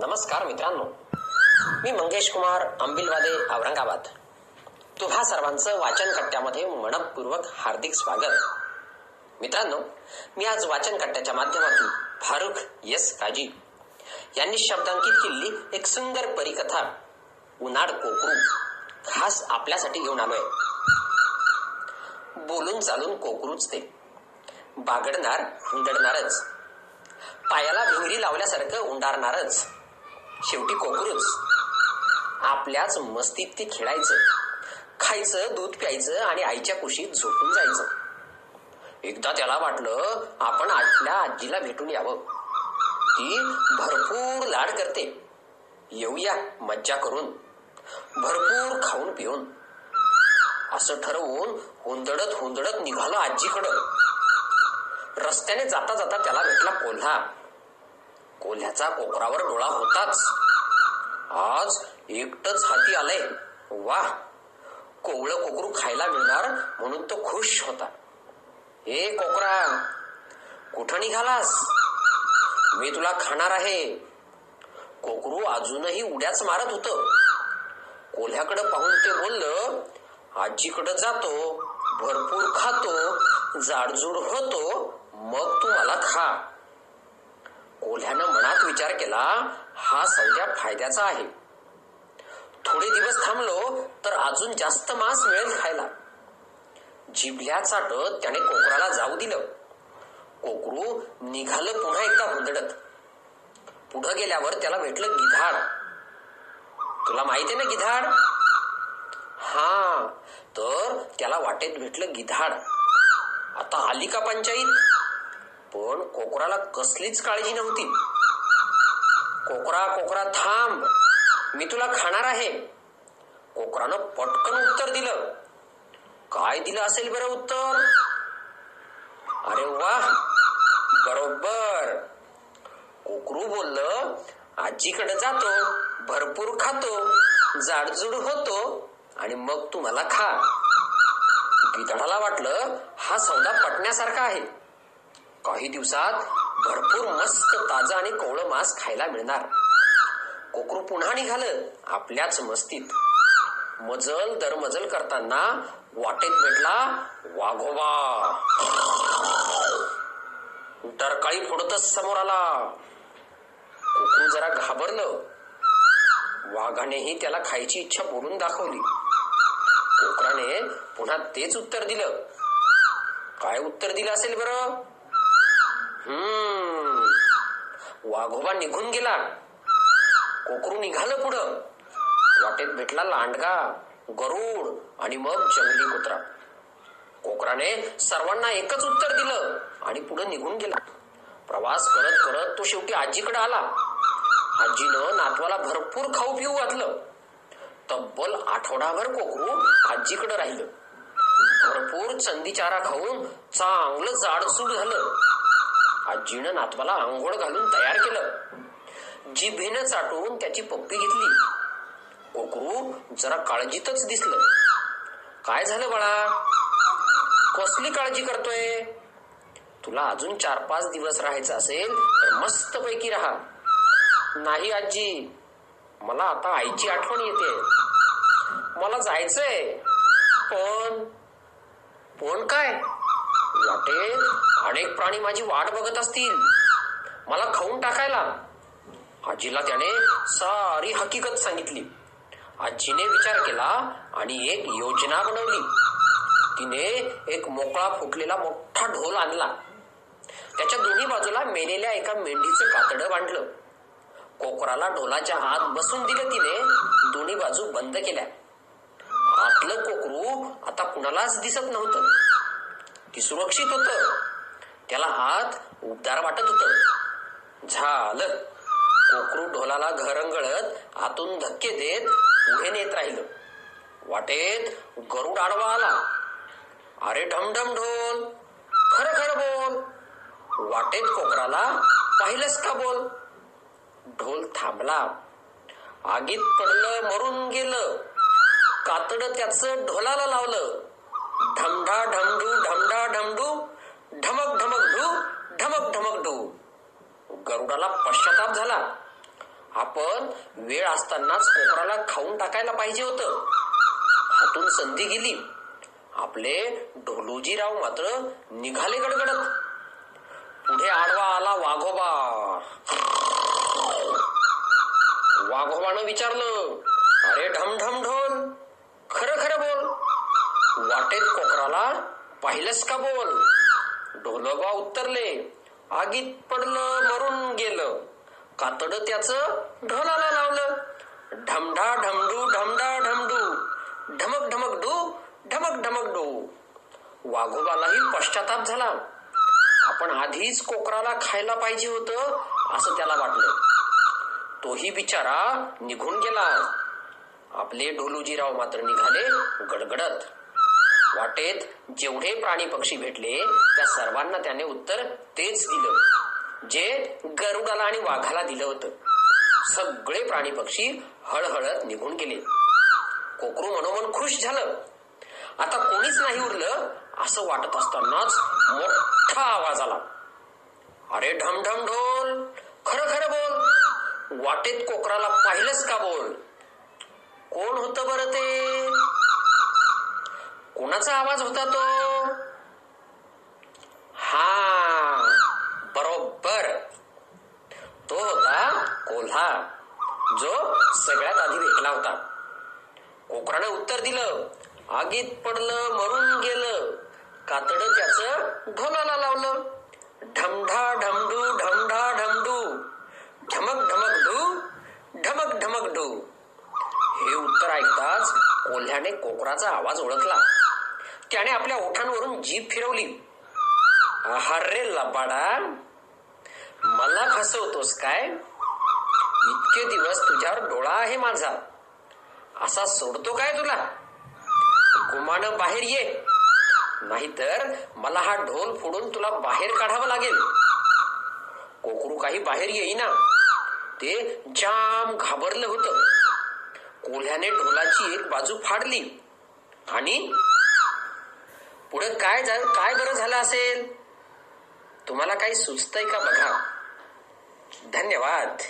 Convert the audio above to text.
नमस्कार मित्रांनो. मी मंगेश कुमार अंबिलवादे औरंगाबाद. तुम्हा सर्वांचं वाचन कट्ट्यामध्ये मनपूर्वक हार्दिक स्वागत. मित्रांनो मी आज वाचन कट्ट्याच्या माध्यमातून फारुख यस काजी यांनी शब्दांकित केलेली एक सुंदर परिकथा उन्हाळ कोकरू खास आपल्यासाठी घेऊन आलोय. बोलून चालून कोकरूच ते. बागडणार हुंदडणारच. पायाला भिंगरी लावल्यासारखं उंडारणारच. शेवटी कोकरूच आपल्याच मस्तीत ते खेळायचं. खायचं दूध प्यायचं आणि आईच्या कुशीत झोपून जायचं. एकदा त्याला वाटलं आपण आपल्या आजीला भेटून यावं. ती भरपूर लाड करते. येऊया मज्जा करून. भरपूर खाऊन पिऊन. असं ठरवून हुंदडत हुंदडत निघालो आजीकडं. रस्त्याने जाता जाता त्याला भेटला कोल्हा. कोल्ह्याचा कोकरावर डोळा होताच. आज एकटच हाती आलंय. वा! कोवळ कोकरू खायला मिळणार म्हणून तो खुश होता. हे कोकरा! कुठं निघालास? मी तुला खाणार आहे. कोकरू अजूनही उड्याच मारत होत. कोल्ह्याकडे पाहून ते बोललं आजीकडे जातो भरपूर खातो जाडजूड होतो मग तू मला खा. कोल्ह्यानं मनात विचार केला हा सौद्या फायद्याचा आहे. थोडे दिवस थांबलो तर अजून जास्त मांस मिळेल खायला. जिभल्या चाटत त्याने कोकराला जाऊ दिलं. कोकरू निघालं पुन्हा एकदा हुंदडत. पुढं गेल्यावर त्याला भेटलं गिधाड. तुला माहिती ना गिधाड? हा तर त्याला वाटेत भेटलं गिधाड. आता आली का पंचायत पण कोकराला कसलीच काळजी नव्हती. कोकरा कोकरा थांब. मी तुला खाणार आहे. कोकरानं पटकन उत्तर दिलं. काय दिलं असेल बरं उत्तर? अरे वा बरोबर. कोकरू बोललं आजीकडे जातो भरपूर खातो जाडजूड होतो आणि मग तुम्हाला खा. गिधाडाला वाटलं हा सौदा पटण्यासारखा आहे. काही दिवसात भरपूर मस्त ताजा आणि कोवळं मांस खायला मिळणार. कोकरू पुन्हा निघालं आपल्याच मस्तीत. मजल दरमजल करताना वाटेत भेटला वाघोबा. डरकाळी फोडतच समोर आला. कोकरू जरा घाबरलं. वाघानेही त्याला खायची इच्छा बोलून दाखवली. कोकराने पुन्हा तेच उत्तर दिलं. काय उत्तर दिलं असेल बरं? हम्म. वाघोबा निघून गेला. कोकरू निघालं पुढं. वाटेत भेटला लांडगा गरुड आणि मग जंगली कुत्रा. कोकराने सर्वांना एकच उत्तर दिलं आणि पुढे निघून गेला. प्रवास करत करत तो शेवटी आजीकडे आला. आजीनं नातवाला भरपूर खाऊ पिऊ घातलं. तब्बल आठवडाभर कोकरू आजीकडे राहिलं. भरपूर चंदीचारा खाऊन चांगलं जाडसूड झालं. आजीनं नातवाला आंघोळ घालून तयार केलं. जिभेनं चाटून त्याची पप्पी घेतली. कोकरू जरा काळजीतच दिसलं. काय झालं बाळा? कसली काळजी करतोय? तुला अजून चार पाच दिवस राहायचं असेल तर मस्त पैकी राहा. नाही आजी. मला आता आईची आठवण येते. मला जायचंय. पण पण काय? वाटेल अनेक प्राणी माझी वाट बघत असतील. मला खाऊन टाकायला. आजीला त्याने सारी हकीकत सांगितली. आजीने विचार केला आणि एक योजना बनवली. तिने एक मोकळा फुटलेला मोठा ढोल आणला. त्याच्या दोन्ही बाजूला मेलेल्या एका मेंढीचं कातडं बांधलं. कोकराला ढोलाच्या आत बसून दिलं तिने दोन्ही बाजू बंद केल्या. आतलं कोकरू आता कुणालाच दिसत नव्हतं. की सुरक्षित होत. त्याला आत उबदार वाटत होत. झालं. कोकरू ढोलाला घरंगळत आतून धक्के देत पुढे नेत राहिलं. वाटेत गरुड आडवा आला. अरे ढमढम ढोल. खर खर बोल. वाटेत कोकराला पाहिलंस का बोल? ढोल थांबला. आगीत पडलं मरून गेलं. कातड त्याच ढोलाला लावलं. धमधा ढमढू ढमढा ढमढू ढमक ढमक ढू ढमक ढमक ढू गरुडाला पश्चाताप झाला. आपण वेळ असतानाच कोकराला खाऊन टाकायला पाहिजे होत. हातून संधी गेली. आपले ढोलोजीराव मात्र निघाले गडगडत. पुढे आडवा आला वाघोबा. वाघोबानं विचारलं अरे ढमढम ढोल खरं खरं बोल. वाटेत कोकराला पाहिलंस का बोल? ढोलोबा उत्तरले आगीत पडलं मरून गेलं. कातड त्याच ढोलाला लावलं. ढमढा ढमडू ढमढा ढमडू. ढमक ढमक डू ढमक ढमक डू. वाघोबालाही पश्चाताप झाला. आपण आधीच कोकराला खायला पाहिजे होतं असं त्याला वाटलं. तोही बिचारा निघून गेला. आपले ढोलूजीराव मात्र निघाले गडगडत. वाटेत जेवढे प्राणी पक्षी भेटले त्या सर्वांना त्याने उत्तर तेच दिलं जे गरुडाला आणि वाघाला दिलं होतं. सगळे प्राणी पक्षी हळहळत निघून गेले. कोकरू मनोमन खुश झालं. आता कोणीच नाही उरलं असं वाटत असतानाच मोठा आवाज आला. अरे ढमढम ढोल खरं खरं बोल. वाटेत कोकराला पाहिलंच का बोल? कोण होतं बरं ते? कोणाचा आवाज होता तो. हा बरोबर. तो होता कोल्हा जो सगळ्यात आधी भेटला होता. कोकराने उत्तर दिलं आगीत पडलं मरून गेलं. कातड त्याच ढोलाला लावलं. ढमढा ढमडू ढमढा ढमडू ढमक ढमक डू ढमक ढमक डू हे उत्तर ऐकताच कोल्ह्याने कोकराचा आवाज ओळखला. त्याने आपल्या ओठांवरून जीभ फिरवली. रे लबाडा मला फसवतोस काय? इतके दिवस तुझ्यावर डोळा आहे माझा. असा सोडतो काय तुला? गुमान बाहेर ये. नाहीतर मला हा ढोल फोडून तुला बाहेर काढावं लागेल. कोकरू काही बाहेर येईना. ते जाम घाबरलं होतं. कोल्ह्याने ढोलाची एक बाजू फाडली आणि पुढे काय काय बरं झालं असेल? तुम्हाला काही सुचतंय का बघा? धन्यवाद.